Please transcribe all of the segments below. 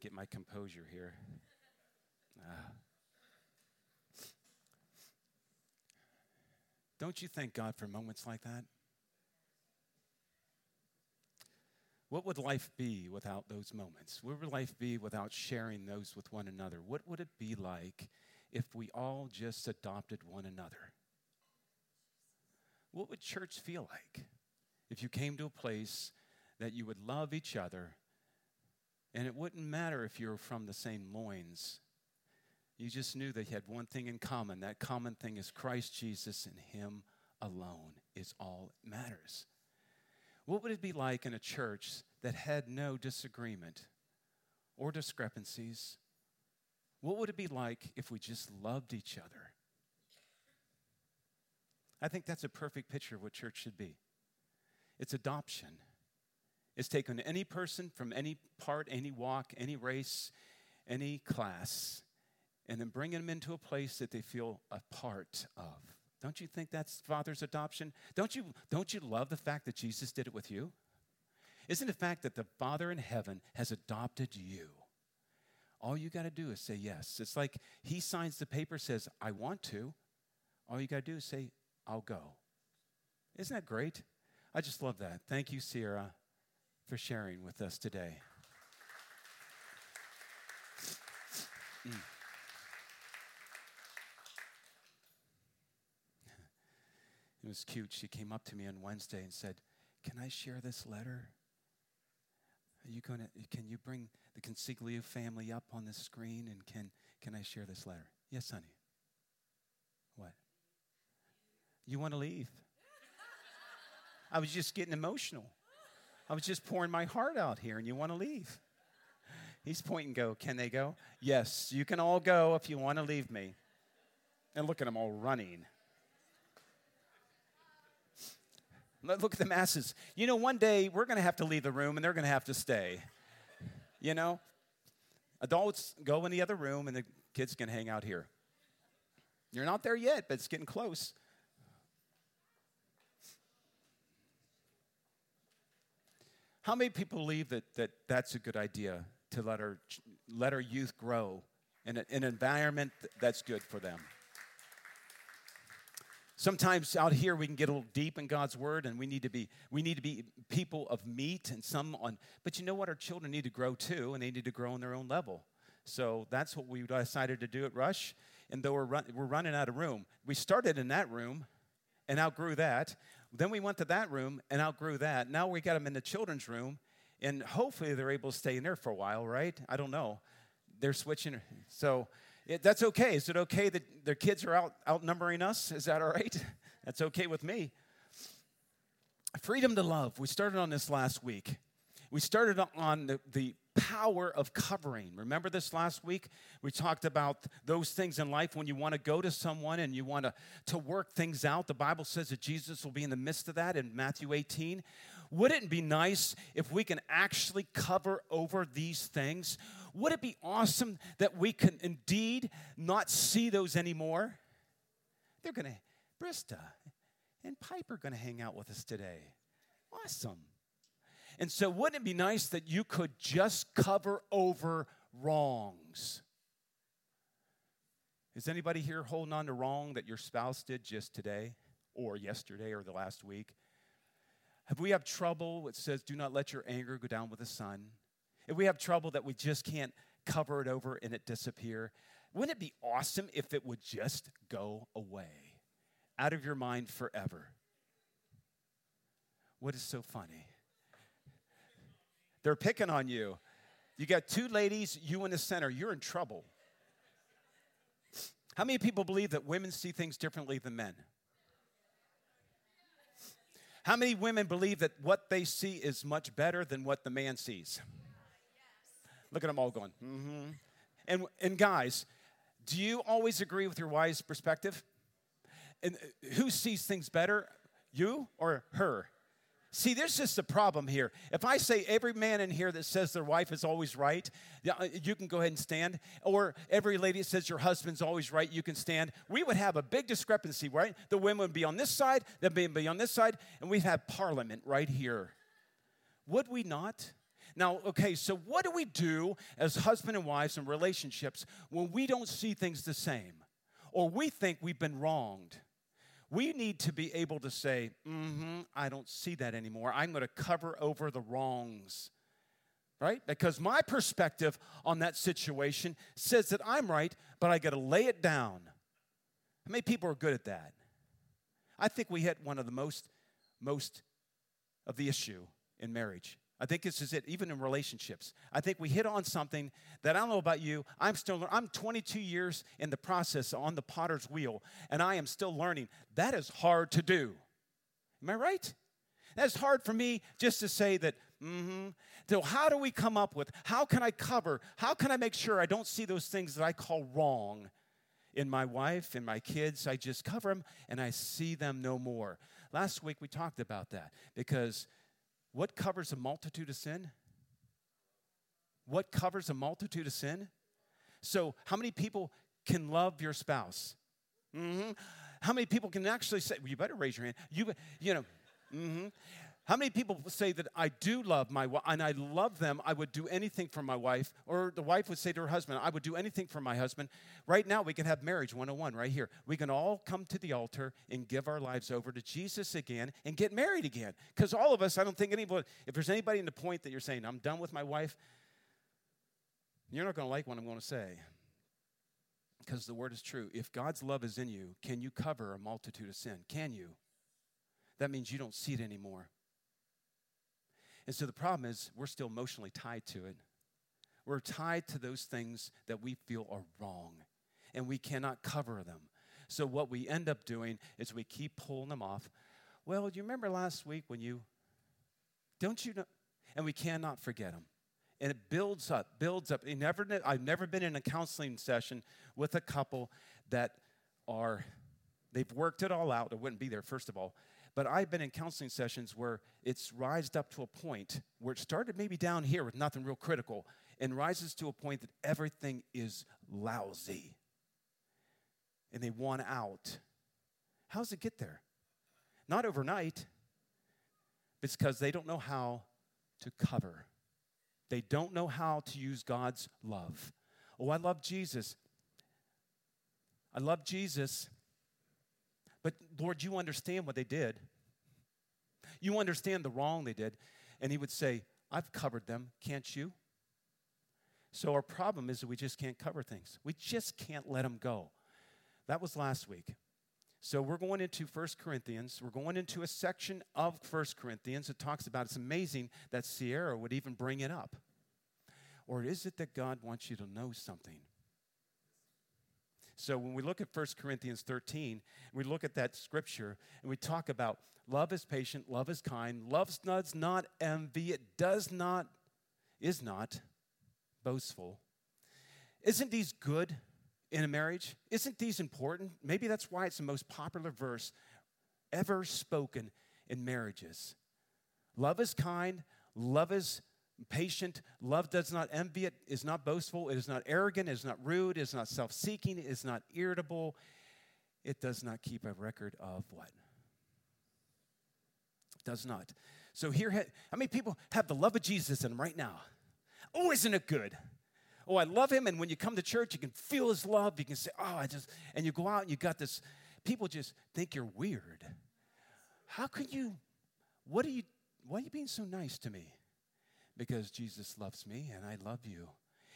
get my composure here. Ah. Don't you thank God for moments like that? What would life be without those moments? What would life be without sharing those with one another? What would it be like if we all just adopted one another? What would church feel like if you came to a place that you would love each other and it wouldn't matter if you were from the same loins? You just knew you had one thing in common. That common thing is Christ Jesus and Him alone is all that matters. What would it be like in a church that had no disagreement or discrepancies? What would it be like if we just loved each other? I think that's a perfect picture of what church should be. It's adoption. It's taking any person from any part, any walk, any race, any class, and then bringing them into a place that they feel a part of. Don't you think that's Father's adoption? Don't you, don't you love the fact that Jesus did it with you? Isn't the fact that the Father in heaven has adopted you? All you got to do is say yes. It's like he signs the paper, says, I want to. All you got to do is say, I'll go. Isn't that great? I just love that. Thank you, Sierra, for sharing with us today. Mm. It was cute. She came up to me on Wednesday and said, Can I share this letter? Are you going to, can you bring the Consiglio family up on the screen and can, can I share this letter? Yes, honey. What? You want to leave? I was just getting emotional. I was just pouring my heart out here and you want to leave. He's pointing, go, can they go? Yes, you can all go if you want to leave me. And look at them all running. Look at the masses. You know, one day we're going to have to leave the room and they're going to have to stay. You know? Adults go in the other room and the kids can hang out here. You're not there yet, but it's getting close. How many people believe that, that that's a good idea to let our, let our youth grow in a, an environment that's good for them? Sometimes out here we can get a little deep in God's word and we need to be we need to be people of meat and some on but you know what our children need to grow too and they need to grow on their own level. So that's what we decided to do at Rush. And though we're, run, we're running out of room, we started in that room and outgrew that. Then we went to that room and outgrew that. Now we got them in the children's room, and hopefully they're able to stay in there for a while, right? I don't know. They're switching. So it, that's okay. Is it okay that their kids are out, outnumbering us? Is that all right? That's okay with me. Freedom to love. We started on this last week. We started on the, the power of covering. Remember this last week? We talked about those things in life when you want to go to someone and you want to, to work things out. The Bible says that Jesus will be in the midst of that in Matthew 18. Wouldn't it be nice if we can actually cover over these things? Would it be awesome that we can indeed not see those anymore? They're going to, Brista and Piper are going to hang out with us today. Awesome. And so, wouldn't it be nice that you could just cover over wrongs? Is anybody here holding on to wrong that your spouse did just today or yesterday or the last week? If we have trouble, it says, do not let your anger go down with the sun. If we have trouble that we just can't cover it over and it disappear, wouldn't it be awesome if it would just go away out of your mind forever? What is so funny? They're picking on you. You got two ladies, you in the center, you're in trouble. How many people believe that women see things differently than men? How many women believe that what they see is much better than what the man sees? Look at them all going, mm-hmm. And, and guys, do you always agree with your wife's perspective? And uh, who sees things better, you or her? See, there's just a problem here. If I say every man in here that says their wife is always right, uh, you can go ahead and stand. Or every lady that says your husband's always right, you can stand. We would have a big discrepancy, right? The women would be on this side, the men would be on this side, and we'd have parliament right here. Would we not? Now, okay, so what do we do as husband and wives in relationships when we don't see things the same or we think we've been wronged? We need to be able to say, mm-hmm, I don't see that anymore. I'm going to cover over the wrongs. Right? Because my perspective on that situation says that I'm right, but I got to lay it down. How many people are good at that? I think we hit one of the most, most of the issue in marriage. I think this is it, even in relationships. I think we hit on something that I don't know about you. I'm still, I'm 22 years in the process on the potter's wheel, and I am still learning. That is hard to do. Am I right? That's hard for me just to say that, mm-hmm. So, how do we come up with, how can I cover, how can I make sure I don't see those things that I call wrong in my wife and my kids? I just cover them and I see them no more. Last week we talked about that because what covers a multitude of sin? What covers a multitude of sin? So, how many people can love your spouse? Mm-hmm. How many people can actually say, well, you better raise your hand. You, you know, mm-hmm. How many people say that I do love my wife and I love them? I would do anything for my wife. Or the wife would say to her husband, I would do anything for my husband. Right now, we can have marriage 101 right here. We can all come to the altar and give our lives over to Jesus again and get married again. Because all of us, I don't think anybody, if there's anybody in the point that you're saying, I'm done with my wife, you're not going to like what I'm going to say. Because the word is true. If God's love is in you, can you cover a multitude of sin? Can you? That means you don't see it anymore. And so the problem is, we're still emotionally tied to it. We're tied to those things that we feel are wrong, and we cannot cover them. So what we end up doing is we keep pulling them off. Well, do you remember last week when you, don't you know? And we cannot forget them. And it builds up, builds up. Never, I've never been in a counseling session with a couple that are, they've worked it all out. It wouldn't be there, first of all. But I've been in counseling sessions where it's rised up to a point where it started maybe down here with nothing real critical and rises to a point that everything is lousy and they want out. How does it get there? Not overnight. It's because they don't know how to cover. They don't know how to use God's love. Oh, I love Jesus. I love Jesus. But Lord, you understand what they did. You understand the wrong they did. And he would say, I've covered them, can't you? So our problem is that we just can't cover things. We just can't let them go. That was last week. So we're going into First Corinthians. We're going into a section of First Corinthians that talks about it's amazing that Sierra would even bring it up. Or is it that God wants you to know something? So when we look at 1 Corinthians 13, we look at that scripture and we talk about love is patient, love is kind, love does not envy, it does not, is not boastful. Isn't these good in a marriage? Isn't these important? Maybe that's why it's the most popular verse ever spoken in marriages. Love is kind, love is patient. Love does not envy it, is not boastful, it is not arrogant, it is not rude, it is not self seeking, it is not irritable. It does not keep a record of what? Does not. So here, how many people have the love of Jesus in them right now? Oh, isn't it good? Oh, I love him. And when you come to church, you can feel his love. You can say, oh, I just, and you go out and you got this. People just think you're weird. How can you, what are you, why are you being so nice to me? Because Jesus loves me and I love you.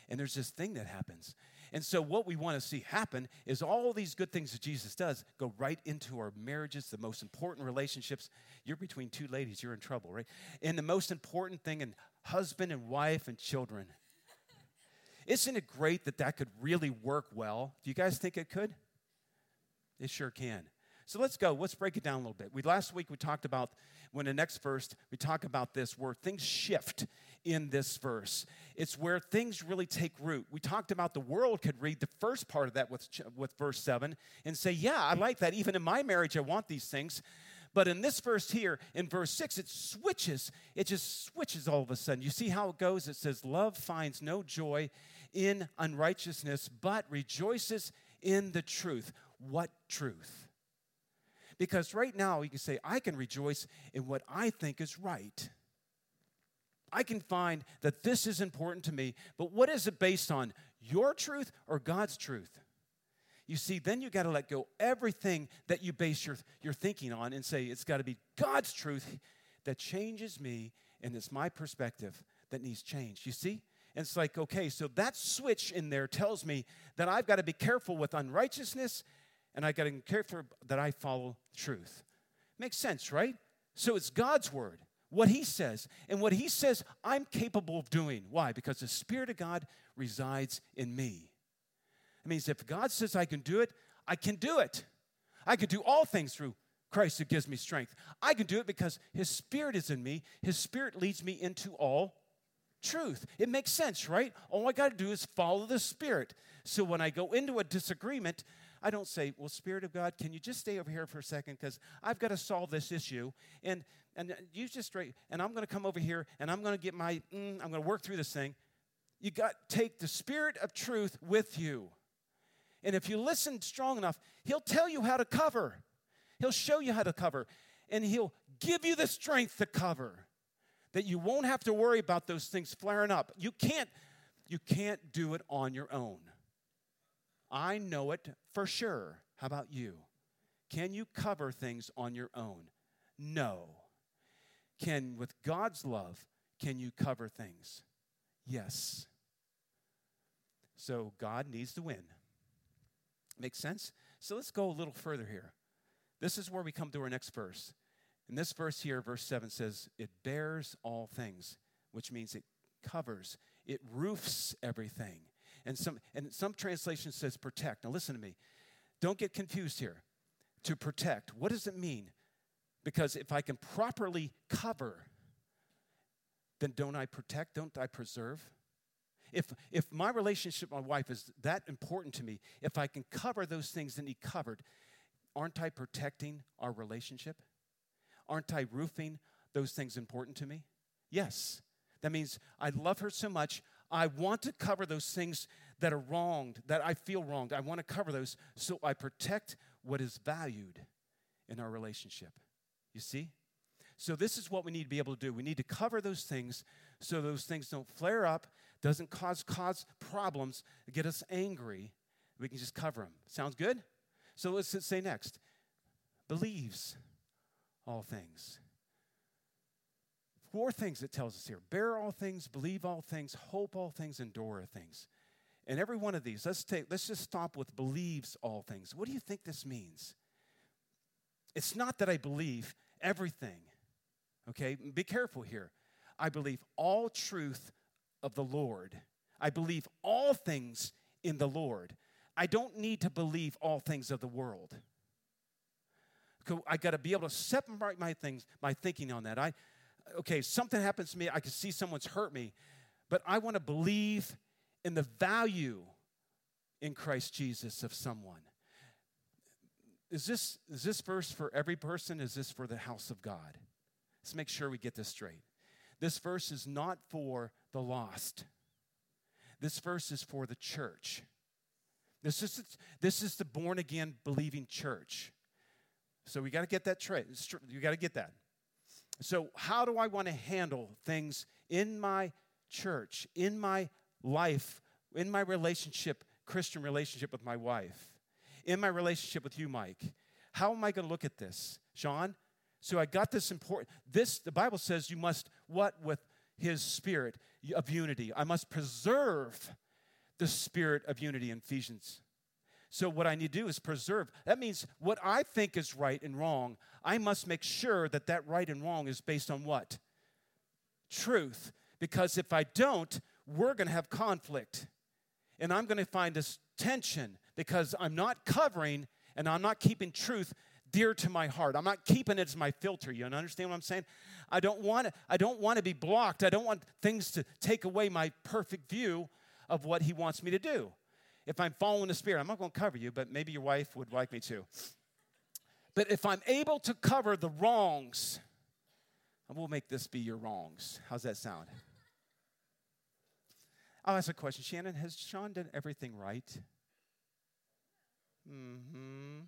And there's this thing that happens. And so, what we want to see happen is all these good things that Jesus does go right into our marriages, the most important relationships. You're between two ladies, you're in trouble, right? And the most important thing in husband and wife and children. Isn't it great that that could really work well? Do you guys think it could? It sure can. So let's go. Let's break it down a little bit. We last week we talked about when the next verse we talk about this where things shift in this verse. It's where things really take root. We talked about the world could read the first part of that with with verse 7 and say, "Yeah, I like that. Even in my marriage I want these things." But in this verse here, in verse 6, it switches. It just switches all of a sudden. You see how it goes? It says, Love finds no joy in unrighteousness, but rejoices in the truth. What truth? Because right now you can say, I can rejoice in what I think is right. I can find that this is important to me, but what is it based on? Your truth or God's truth? You see, then you got to let go everything that you base your, your thinking on and say it's got to be God's truth that changes me and it's my perspective that needs change. You see? And it's like, okay, so that switch in there tells me that I've got to be careful with unrighteousness and I got to be careful that I follow truth. Makes sense, right? So it's God's word, what He says. And what He says, I'm capable of doing. Why? Because the Spirit of God resides in me. It means if God says I can do it, I can do it. I can do all things through Christ who gives me strength. I can do it because His Spirit is in me. His Spirit leads me into all truth. It makes sense, right? All I got to do is follow the Spirit. So when I go into a disagreement, I don't say, Well, Spirit of God, can you just stay over here for a second? Because I've got to solve this issue. And and you just straight, and I'm going to come over here and I'm going to get my, mm, I'm going to work through this thing. You got take the Spirit of truth with you. And if you listen strong enough, He'll tell you how to cover. He'll show you how to cover. And He'll give you the strength to cover that you won't have to worry about those things flaring up. You can't, you can't do it on your own. I know it for sure. How about you? Can you cover things on your own? No. Can, with God's love, can you cover things? Yes. So God needs to win. Make sense? So let's go a little further here. This is where we come to our next verse. In this verse here, verse 7 says, It bears all things, which means it covers, it roofs everything. And some, and some translation says protect. Now listen to me. Don't get confused here. To protect, what does it mean? Because if I can properly cover, then don't I protect? Don't I preserve? If, if my relationship with my wife is that important to me, if I can cover those things that need covered, aren't I protecting our relationship? Aren't I roofing those things important to me? Yes. That means I love her so much, I want to cover those things that are wronged, that I feel wronged. I want to cover those so I protect what is valued in our relationship. You see? So this is what we need to be able to do. We need to cover those things so those things don't flare up, doesn't cause cause problems, get us angry. We can just cover them. Sounds good? So let's say next. Believes all things. Four things it tells us here bear all things, believe all things, hope all things, endure things. And every one of these, let's take, let's just stop with believes all things. What do you think this means? It's not that I believe everything. Okay? Be careful here. I believe all truth of the Lord. I believe all things in the Lord. I don't need to believe all things of the world. I got to be able to separate my things, my thinking on that. I, okay, something happens to me, I can see someone's hurt me, but I want to believe in the value in Christ Jesus of someone. Is this, is this verse for every person? Is this for the house of God? Let's make sure we get this straight. This verse is not for the lost. This verse is for the church. This is, this is the born again believing church. So we got to get that straight. You got to get that. So, how do I want to handle things in my church, in my life, in my relationship, Christian relationship with my wife, in my relationship with you, Mike? How am I going to look at this, Sean? So I got this important. This the Bible says you must what with His Spirit of unity. I must preserve the spirit of unity in Ephesians so, what I need to do is preserve. That means what I think is right and wrong, I must make sure that that right and wrong is based on what? Truth. Because if I don't, we're going to have conflict. And I'm going to find this tension because I'm not covering and I'm not keeping truth dear to my heart. I'm not keeping it as my filter. You understand what I'm saying? I don't want to, I don't want to be blocked. I don't want things to take away my perfect view of what he wants me to do if I'm following the Spirit, I'm not going to cover you, but maybe your wife would like me to. But if I'm able to cover the wrongs, I will make this be your wrongs. How's that sound? I'll ask a question. Shannon, has Sean done everything right? Mm-hmm.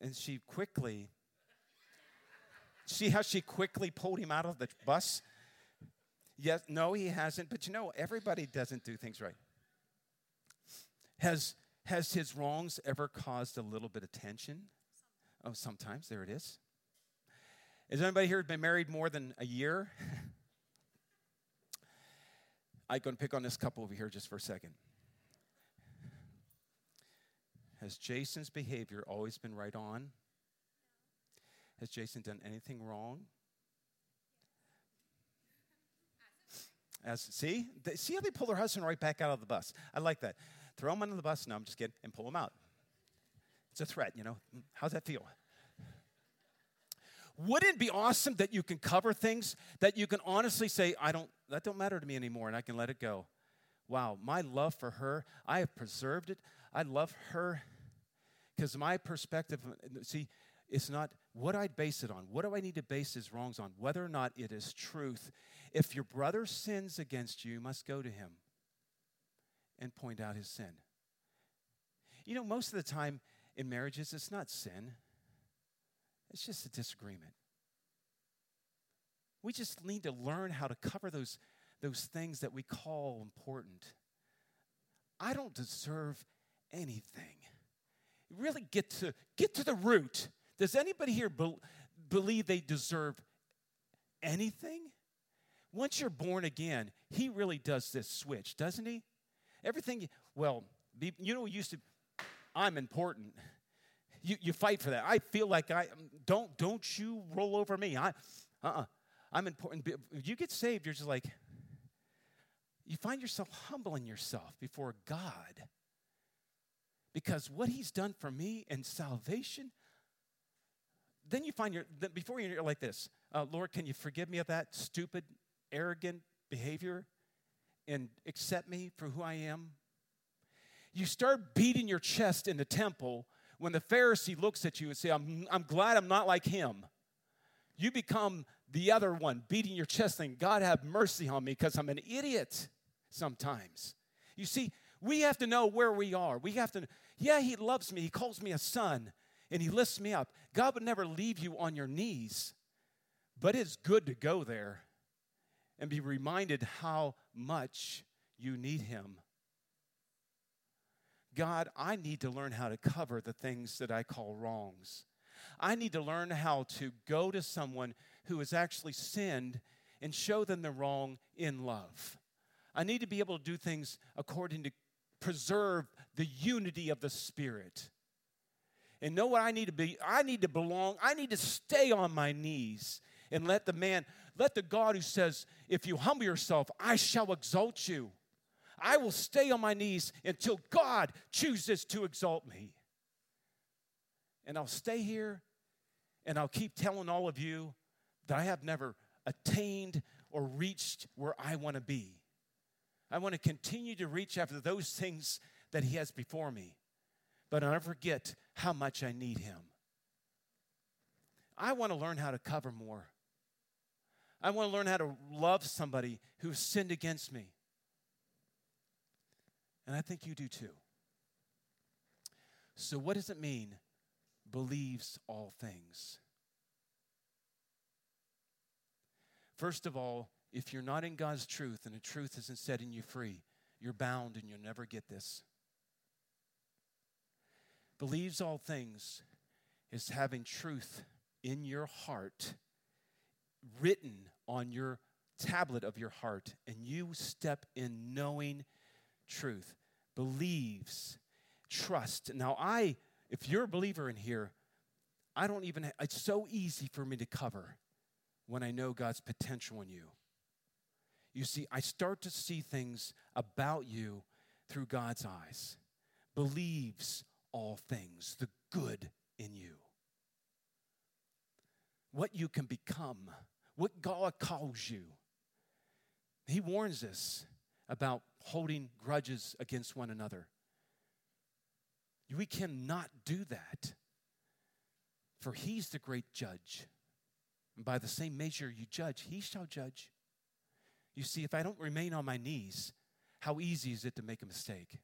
And she quickly See how she quickly pulled him out of the bus? Yes, no, he hasn't. But you know, everybody doesn't do things right. Has, has his wrongs ever caused a little bit of tension? Oh, sometimes. There it is. Has anybody here been married more than a year? I'm going to pick on this couple over here just for a second. Has Jason's behavior always been right on? Has Jason done anything wrong? As see, they, see how they pull their husband right back out of the bus. I like that. Throw him under the bus. No, I'm just kidding, and pull him out. It's a threat, you know. How's that feel? Wouldn't it be awesome that you can cover things that you can honestly say, I don't, that don't matter to me anymore, and I can let it go. Wow, my love for her, I have preserved it. I love her because my perspective, see, it's not what I base it on. What do I need to base his wrongs on? Whether or not it is truth. If your brother sins against you, you must go to him and point out his sin. You know, most of the time in marriages, it's not sin, it's just a disagreement. We just need to learn how to cover those, those things that we call important. I don't deserve anything. Really get to, get to the root. Does anybody here be, believe they deserve anything? Once you're born again, he really does this switch, doesn't he? Everything, well, you know, used to, I'm important. You, you fight for that. I feel like I, don't, don't you roll over me. I, uh-uh, I'm important. You get saved, you're just like, you find yourself humbling yourself before God. Because what he's done for me in salvation, then you find your, before you're like this, uh, Lord, can you forgive me of that stupid, arrogant behavior? And accept me for who I am? You start beating your chest in the temple when the Pharisee looks at you and say, I'm, I'm glad I'm not like him. You become the other one, beating your chest, saying, God have mercy on me because I'm an idiot sometimes. You see, we have to know where we are. We have to, yeah, He loves me. He calls me a son and He lifts me up. God would never leave you on your knees, but it's good to go there and be reminded how much you need Him. God, I need to learn how to cover the things that I call wrongs. I need to learn how to go to someone who has actually sinned and show them the wrong in love. I need to be able to do things according to preserve the unity of the Spirit. And know what I need to be? I need to belong. I need to stay on my knees and let the man, let the God who says, If you humble yourself, I shall exalt you. I will stay on my knees until God chooses to exalt me. And I'll stay here and I'll keep telling all of you that I have never attained or reached where I want to be. I want to continue to reach after those things that He has before me, but I never forget how much I need Him. I want to learn how to cover more. I want to learn how to love somebody who sinned against me. And I think you do too. So, what does it mean? Believes all things. First of all, if you're not in God's truth and the truth isn't setting you free, you're bound and you'll never get this. Believes all things is having truth in your heart written on your tablet of your heart, and you step in knowing truth, believes, trust. Now, I, if you're a believer in here, I don't even, it's so easy for me to cover when I know God's potential in you. You see, I start to see things about you through God's eyes, believes all things, the good in you, what you can become what God calls you. He warns us about holding grudges against one another. We cannot do that, for He's the great judge. And by the same measure you judge, He shall judge. You see, if I don't remain on my knees, how easy is it to make a mistake?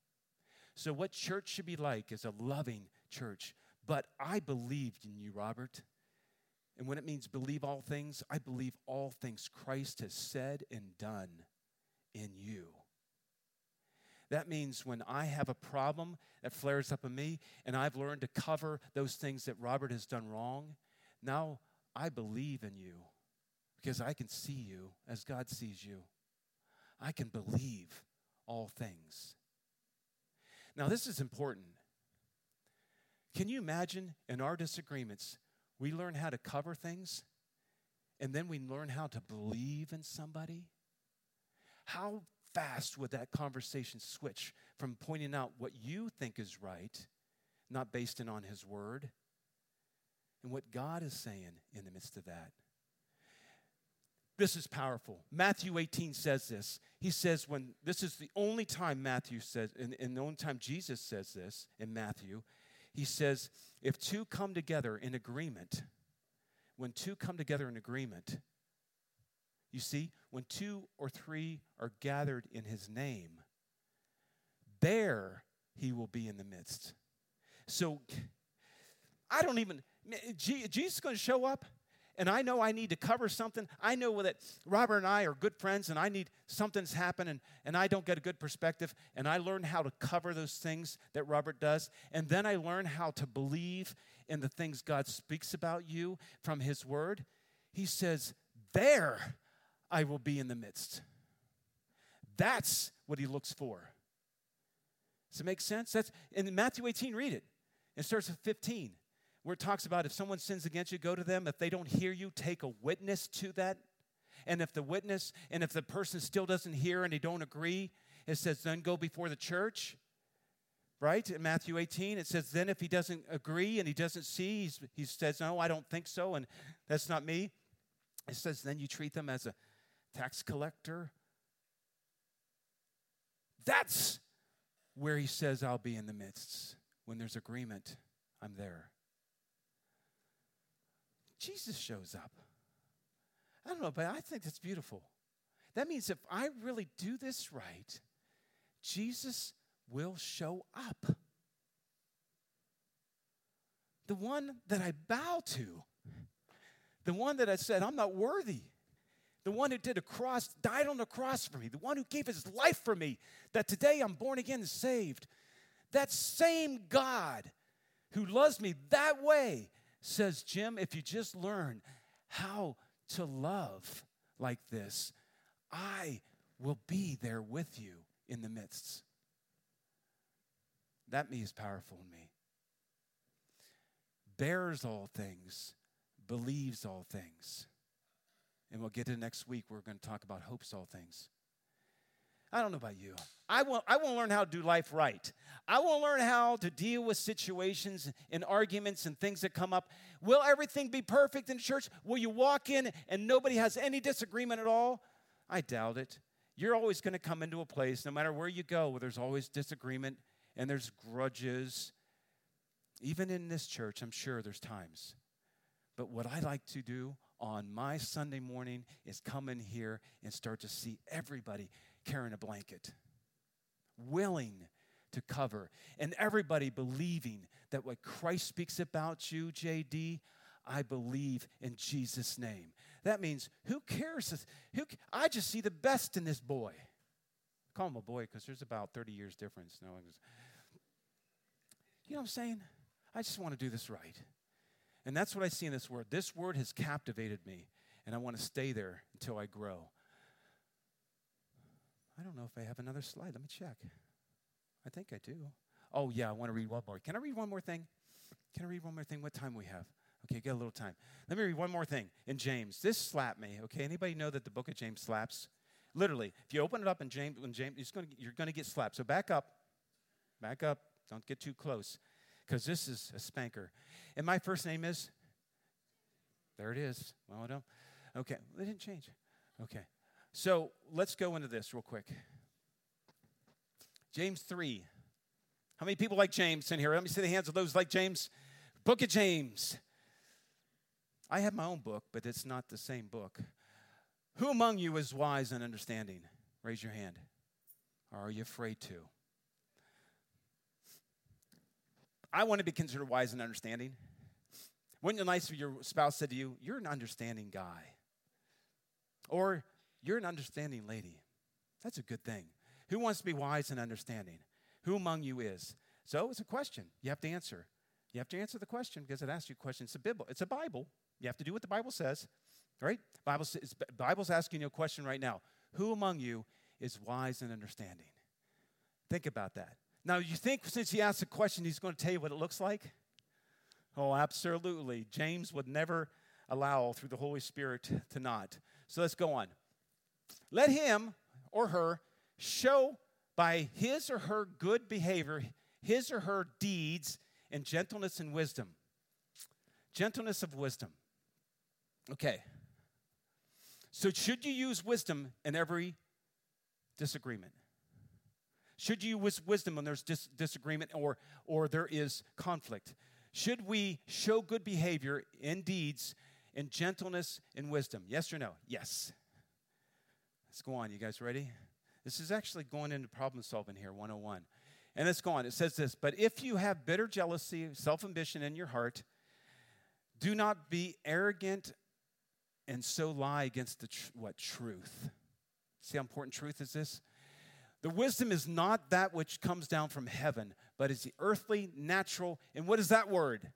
So, what church should be like is a loving church. But I believed in you, Robert. And when it means believe all things, I believe all things Christ has said and done in you. That means when I have a problem that flares up in me and I've learned to cover those things that Robert has done wrong, now I believe in you because I can see you as God sees you. I can believe all things. Now, this is important. Can you imagine in our disagreements, we learn how to cover things and then we learn how to believe in somebody? How fast would that conversation switch from pointing out what you think is right, not based in on his word, and what God is saying in the midst of that? This is powerful. Matthew 18 says this. He says, when this is the only time Matthew says, and, and the only time Jesus says this in Matthew, he says, if two come together in agreement, when two come together in agreement, you see, when two or three are gathered in his name, there he will be in the midst. So I don't even, Jesus is going to show up and I know I need to cover something. I know that Robert and I are good friends and I need something's happened and, and I don't get a good perspective. And I learn how to cover those things that Robert does. And then I learn how to believe in the things God speaks about you from his word. He says, There I will be in the midst. That's what he looks for. Does it make sense? That's in Matthew 18, read it. It starts at 15, where it talks about if someone sins against you, go to them. If they don't hear you, take a witness to that. And if the witness, and if the person still doesn't hear and they don't agree, it says, then go before the church. Right? In Matthew 18, it says, then if he doesn't agree and he doesn't see, he says, no, I don't think so, and that's not me. It says, then you treat them as a tax collector. That's where he says, I'll be in the midst. When there's agreement, I'm there. Jesus shows up. I don't know, but I think that's beautiful. That means if I really do this right, Jesus will show up. The one that I bow to, the one that I said, I'm not worthy the one who did a cross, died on the cross for me, the one who gave his life for me, that today I'm born again and saved. That same God who loves me that way says, Jim, if you just learn how to love like this, I will be there with you in the midst. That me is powerful in me. Bears all things, believes all things and we'll get to next week. We're going to talk about hopes all things. I don't know about you. I want, I want to learn how to do life right. I want to learn how to deal with situations and arguments and things that come up. Will everything be perfect in church? Will you walk in and nobody has any disagreement at all? I doubt it. You're always going to come into a place, no matter where you go, where there's always disagreement and there's grudges. Even in this church, I'm sure there's times. But what I like to do on my Sunday morning is come in here and start to see everybody carrying a blanket, willing to cover, and everybody believing that what Christ speaks about you, JD, I believe in Jesus' name. That means who cares? Who, I just see the best in this boy. I call him a boy because there's about 30 years difference. No, you know what I'm saying? I just want to do this right. And that's what I see in this word. This word has captivated me, and I want to stay there until I grow. I don't know if I have another slide. Let me check. I think I do. Oh, yeah, I want to read one more. Can I read one more thing? Can I read one more thing? What time we have? Okay, get a little time. Let me read one more thing in James. This slapped me, okay? Anybody know that the book of James slaps? Literally, if you open it up in James, when James gonna, you're going to get slapped. So back up. Back up. Don't get too close because this is a spanker. And my first name is? There it is. Well, I don't. Okay, it didn't change. Okay. So let's go into this real quick. James 3. How many people like James in here? Let me see the hands of those like James. Book of James. I have my own book, but it's not the same book. Who among you is wise and understanding? Raise your hand. Or are you afraid to? I want to be considered wise and understanding. Wouldn't it be nice if your spouse said to you, You're an understanding guy? Or you're an understanding lady. That's a good thing. Who wants to be wise and understanding? Who among you is? So it's a question you have to answer. You have to answer the question because it asks you a question. It's a Bible. It's a Bible. You have to do what the Bible says, right? Bible Bible's asking you a question right now. Who among you is wise and understanding? Think about that. Now, you think since he asked a question, he's going to tell you what it looks like? Oh, absolutely. James would never allow through the Holy Spirit to not. So let's go on. Let him or her show by his or her good behavior, his or her deeds, and gentleness and wisdom. Gentleness of wisdom. Okay. So, should you use wisdom in every disagreement? Should you use wisdom when there's dis- disagreement or, or there is conflict? Should we show good behavior in deeds, in gentleness, in wisdom? Yes or no? Yes. Let's go on. You guys ready? This is actually going into problem solving here, 101. And let's go on. It says this But if you have bitter jealousy, self ambition in your heart, do not be arrogant and so lie against the tr- what truth. See how important truth is this? The wisdom is not that which comes down from heaven, but is the earthly, natural, and what is that word?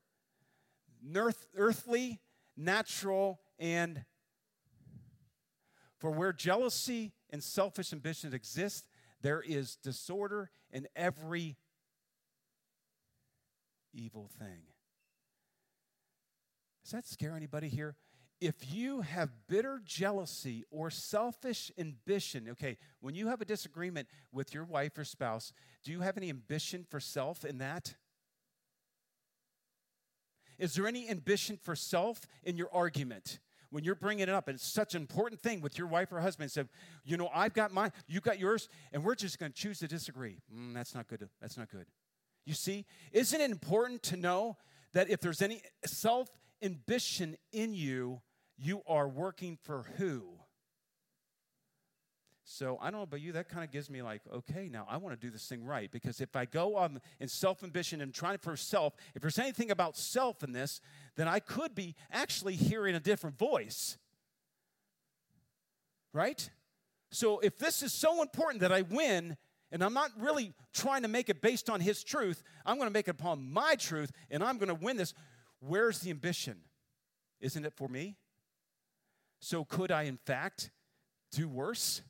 Earth, earthly, natural, and for where jealousy and selfish ambition exist, there is disorder in every evil thing. Does that scare anybody here? if you have bitter jealousy or selfish ambition, okay, when you have a disagreement with your wife or spouse, do you have any ambition for self in that? Is there any ambition for self in your argument? When you're bringing it up, and it's such an important thing with your wife or husband, said, you know, I've got mine, you got yours, and we're just going to choose to disagree. Mm, that's not good. That's not good. You see, isn't it important to know that if there's any self ambition in you, you are working for who? So I don't know about you, that kind of gives me like, okay, now I want to do this thing right. Because if I go on in self ambition and trying for self, if there's anything about self in this, then I could be actually hearing a different voice. Right? So if this is so important that I win, and I'm not really trying to make it based on his truth, I'm going to make it upon my truth, and I'm going to win this. Where's the ambition? Isn't it for me? So, could I, in fact, do worse?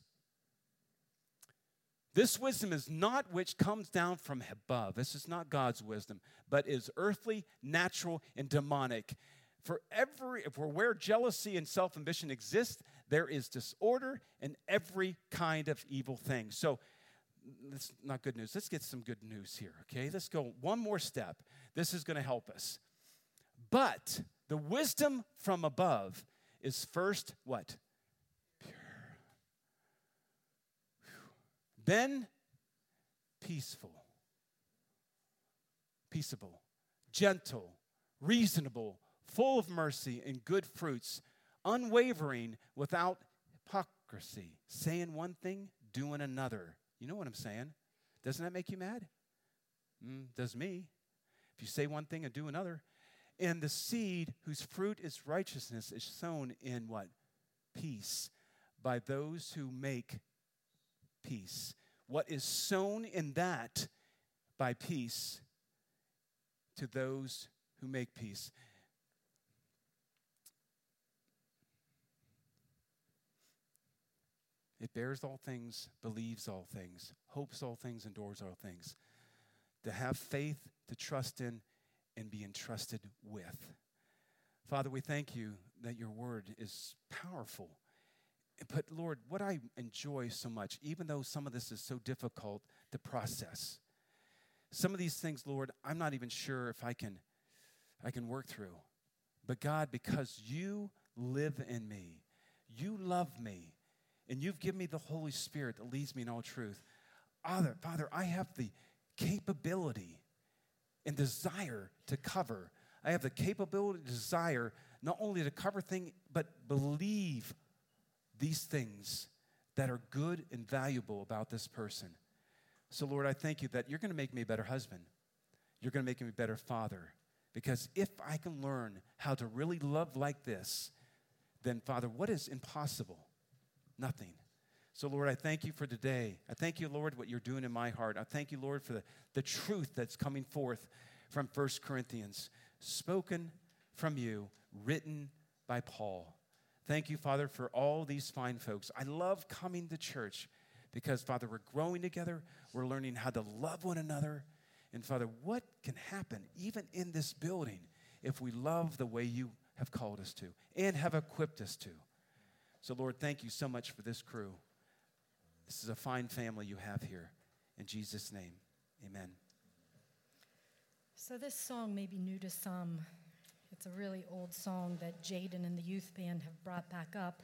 This wisdom is not which comes down from above. This is not God's wisdom, but is earthly, natural, and demonic. For every for where jealousy and self-ambition exist, there is disorder and every kind of evil thing. So that's not good news. Let's get some good news here, okay? Let's go one more step. This is going to help us. But the wisdom from above is first what? Then peaceful, peaceable, gentle, reasonable, full of mercy and good fruits, unwavering, without hypocrisy, saying one thing, doing another. You know what I'm saying? Doesn't that make you mad? Mm, does me. If you say one thing and do another, and the seed whose fruit is righteousness is sown in what? Peace by those who make peace. What is sown in that by peace to those who make peace. It bears all things, believes all things, hopes all things, endures all things. To have faith, to trust in, and be entrusted with. Father, we thank you that your word is powerful. But Lord, what I enjoy so much, even though some of this is so difficult to process, some of these things, Lord, I'm not even sure if I can I can work through. But God, because you live in me, you love me, and you've given me the Holy Spirit that leads me in all truth. Father, Father, I have the capability and desire to cover. I have the capability, desire, not only to cover things, but believe these things that are good and valuable about this person. So, Lord, I thank you that you're going to make me a better husband. You're going to make me a better father Because if I can learn how to really love like this, then, Father, what is impossible? Nothing. So, Lord, I thank you for today. I thank you, Lord, what you're doing in my heart. I thank you, Lord, for the, the truth that's coming forth from 1 Corinthians, spoken from you, written by Paul. Thank you, Father, for all these fine folks. I love coming to church because, Father, we're growing together. We're learning how to love one another. And, Father, what can happen even in this building if we love the way you have called us to and have equipped us to? So, Lord, thank you so much for this crew. This is a fine family you have here. In Jesus' name, amen. So, this song may be new to some. It's a really old song that Jaden and the youth band have brought back up.